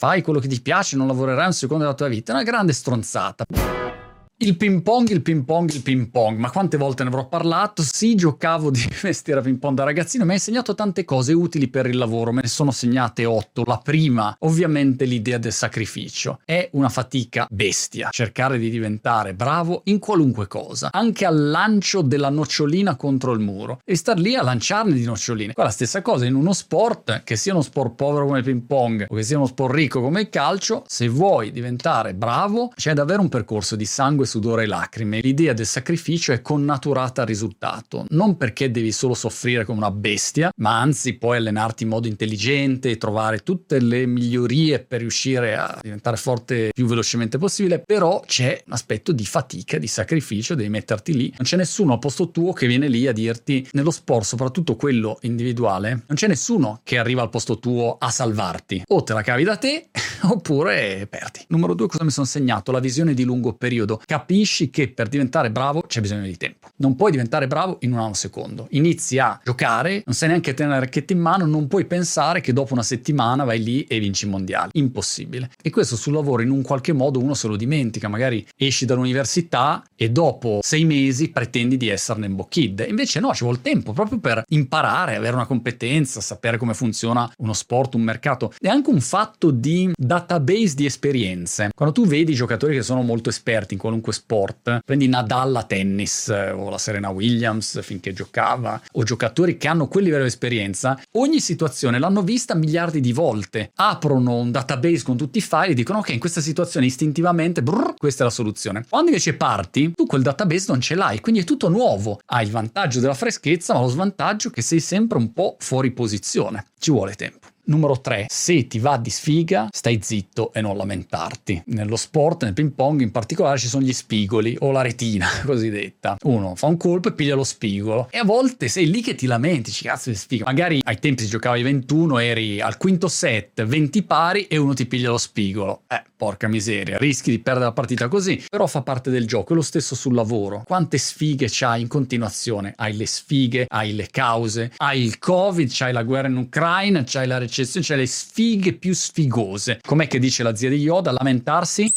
fai quello che ti piace, non lavorerai un secondo della tua vita, è una grande stronzata. Il ping pong, il ping pong, il ping pong, ma quante volte ne avrò parlato? Sì, giocavo di mestiere a ping pong da ragazzino, mi ha insegnato tante cose utili per il lavoro, me ne sono segnate otto. La prima, ovviamente l'idea del sacrificio. È una fatica bestia, cercare di diventare bravo in qualunque cosa, anche al lancio della nocciolina contro il muro. E star lì a lanciarne di noccioline. Qua la stessa cosa in uno sport, che sia uno sport povero come il ping pong o che sia uno sport ricco come il calcio, se vuoi diventare bravo, c'è davvero un percorso di sangue sudore e lacrime. L'idea del sacrificio è connaturata al risultato, non perché devi solo soffrire come una bestia, ma anzi puoi allenarti in modo intelligente e trovare tutte le migliorie per riuscire a diventare forte più velocemente possibile, però c'è un aspetto di fatica, di sacrificio, devi metterti lì. Non c'è nessuno al posto tuo che viene lì a dirti nello sport, soprattutto quello individuale, non c'è nessuno che arriva al posto tuo a salvarti. O te la cavi da te oppure perdi. Numero due, cosa mi sono segnato? La visione di lungo periodo capisci che per diventare bravo c'è bisogno di tempo. Non puoi diventare bravo in un secondo. Inizi a giocare, non sai neanche tenere la racchetta in mano, non puoi pensare che dopo una settimana vai lì e vinci i mondiali. Impossibile. E questo sul lavoro in un qualche modo uno se lo dimentica. Magari esci dall'università e dopo sei mesi pretendi di esserne un kid. Invece no, ci vuole tempo proprio per imparare, avere una competenza, sapere come funziona uno sport, un mercato. È anche un fatto di database di esperienze. Quando tu vedi giocatori che sono molto esperti in qualunque qualunque sport, prendi Nadal a tennis eh, o la Serena Williams finché giocava, o giocatori che hanno quel livello di esperienza, ogni situazione l'hanno vista miliardi di volte. Aprono un database con tutti i file e dicono ok, in questa situazione istintivamente brrr, questa è la soluzione. Quando invece parti, tu quel database non ce l'hai, quindi è tutto nuovo. Hai il vantaggio della freschezza, ma lo svantaggio è che sei sempre un po' fuori posizione. Ci vuole tempo. Numero 3, se ti va di sfiga, stai zitto e non lamentarti. Nello sport, nel ping pong in particolare, ci sono gli spigoli o la retina cosiddetta. Uno fa un colpo e piglia lo spigolo. E a volte sei lì che ti lamenti, ci cazzo di sfiga. Magari ai tempi si giocava ai 21, eri al quinto set, 20 pari e uno ti piglia lo spigolo. Eh, porca miseria, rischi di perdere la partita così. Però fa parte del gioco, è lo stesso sul lavoro. Quante sfighe c'hai in continuazione? Hai le sfighe, hai le cause, hai il covid, c'hai la guerra in Ucraina, c'hai la recessione recessione, cioè le sfighe più sfigose. Com'è che dice la zia di Yoda? Lamentarsi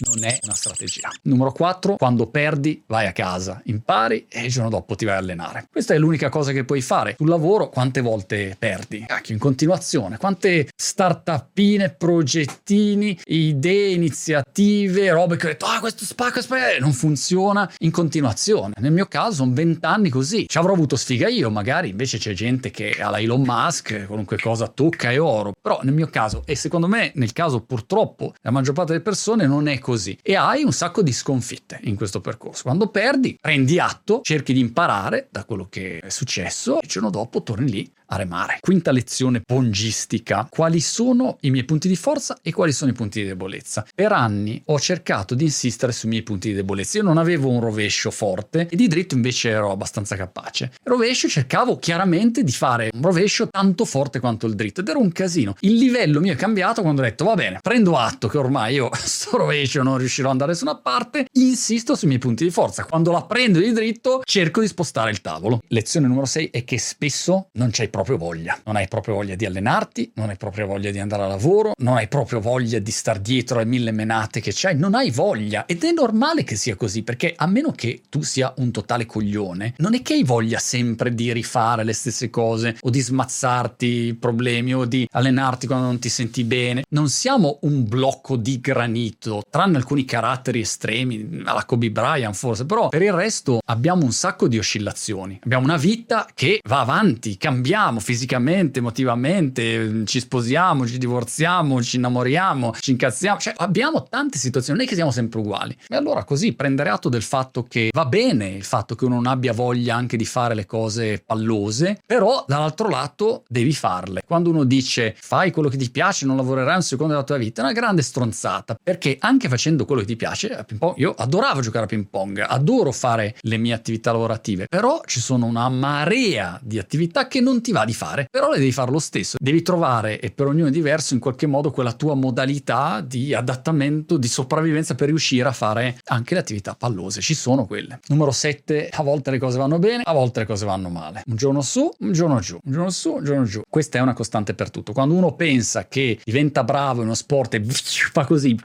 non è una strategia. Numero 4, quando perdi vai a casa, impari e il giorno dopo ti vai a allenare. Questa è l'unica cosa che puoi fare. Sul lavoro quante volte perdi? Cacchio, in continuazione. Quante startupine, progettini, idee, iniziative, robe che ho detto, ah questo spacca, spacca, non funziona in continuazione. Nel mio caso sono vent'anni così. Ci avrò avuto sfiga io, magari invece c'è gente che ha la Elon Musk, qualunque cosa tocca è oro. Però nel mio caso, e secondo me nel caso purtroppo la maggior parte delle persone non è così e hai un sacco di sconfitte in questo percorso. Quando perdi, prendi atto, cerchi di imparare da quello che è successo il giorno dopo torni lì a remare. Quinta lezione pongistica. Quali sono i miei punti di forza e quali sono i punti di debolezza? Per anni ho cercato di insistere sui miei punti di debolezza. Io non avevo un rovescio forte e di dritto invece ero abbastanza capace. Rovescio cercavo chiaramente di fare un rovescio tanto forte quanto il dritto ed era un casino. Il livello mio è cambiato quando ho detto va bene, prendo atto che ormai io sto rovescio non riuscirò ad andare su una parte, insisto sui miei punti di forza. Quando la prendo di dritto cerco di spostare il tavolo. Lezione numero 6 è che spesso non c'hai proprio voglia. Non hai proprio voglia di allenarti, non hai proprio voglia di andare a lavoro, non hai proprio voglia di star dietro alle mille menate che c'hai, non hai voglia. Ed è normale che sia così, perché a meno che tu sia un totale coglione, non è che hai voglia sempre di rifare le stesse cose o di smazzarti problemi o di allenarti quando non ti senti bene. Non siamo un blocco di granito, tranne alcuni caratteri estremi, alla Kobe Bryant forse, però per il resto abbiamo un sacco di oscillazioni. Abbiamo una vita che va avanti, cambiamo fisicamente, emotivamente, ci sposiamo, ci divorziamo, ci innamoriamo, ci incazziamo, cioè abbiamo tante situazioni, non è che siamo sempre uguali. E allora così prendere atto del fatto che va bene il fatto che uno non abbia voglia anche di fare le cose pallose, però dall'altro lato devi farle. Quando uno dice fai quello che ti piace, non lavorerai un secondo della tua vita, è una grande stronzata, perché anche facendo quello che ti piace, io adoravo giocare a ping pong, adoro fare le mie attività lavorative, però ci sono una marea di attività che non ti va di fare, però le devi fare lo stesso. Devi trovare, e per ognuno è diverso, in qualche modo quella tua modalità di adattamento, di sopravvivenza per riuscire a fare anche le attività pallose. Ci sono quelle. Numero 7, a volte le cose vanno bene, a volte le cose vanno male. Un giorno su, un giorno giù, un giorno su, un giorno giù. Questa è una costante per tutto. Quando uno pensa che diventa bravo in uno sport e fa così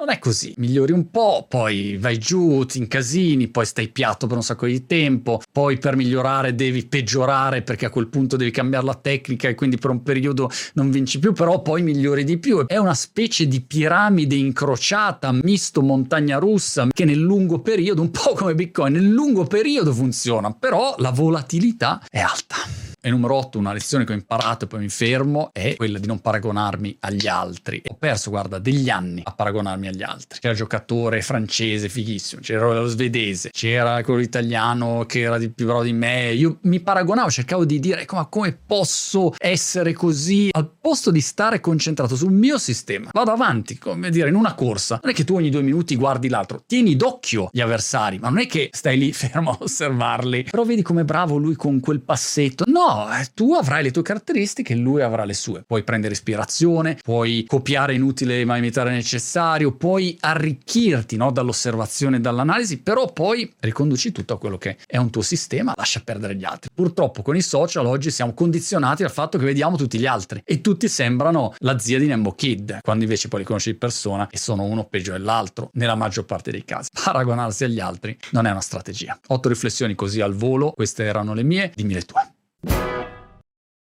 non è così, migliori un po', poi vai giù, ti incasini, poi stai piatto per un sacco di tempo, poi per migliorare devi peggiorare perché a quel punto devi cambiare la tecnica e quindi per un periodo non vinci più, però poi migliori di più. È una specie di piramide incrociata, misto montagna russa, che nel lungo periodo, un po' come Bitcoin, nel lungo periodo funziona, però la volatilità è alta. E numero 8, una lezione che ho imparato e poi mi fermo, è quella di non paragonarmi agli altri. Ho perso, guarda, degli anni a paragonarmi agli altri. C'era il giocatore francese fighissimo, c'era lo svedese, c'era quello italiano che era di più bravo di me. Io mi paragonavo, cercavo di dire, ecco, ma come posso essere così? Al posto di stare concentrato sul mio sistema, vado avanti, come dire, in una corsa. Non è che tu ogni due minuti guardi l'altro, tieni d'occhio gli avversari, ma non è che stai lì fermo a osservarli. Però vedi com'è bravo lui con quel passetto. No, eh, tu avrai le tue caratteristiche, lui avrà le sue. Puoi prendere ispirazione, puoi copiare inutile ma imitare necessario, puoi arricchirti no, dall'osservazione e dall'analisi, però poi riconduci tutto a quello che è un tuo sistema, lascia perdere gli altri. Purtroppo con i social oggi siamo condizionati dal fatto che vediamo tutti gli altri e tutti sembrano la zia di Nembo Kid, quando invece poi li conosci di persona e sono uno peggio dell'altro, nella maggior parte dei casi. Paragonarsi agli altri non è una strategia. Otto riflessioni così al volo, queste erano le mie, dimmi le tue. you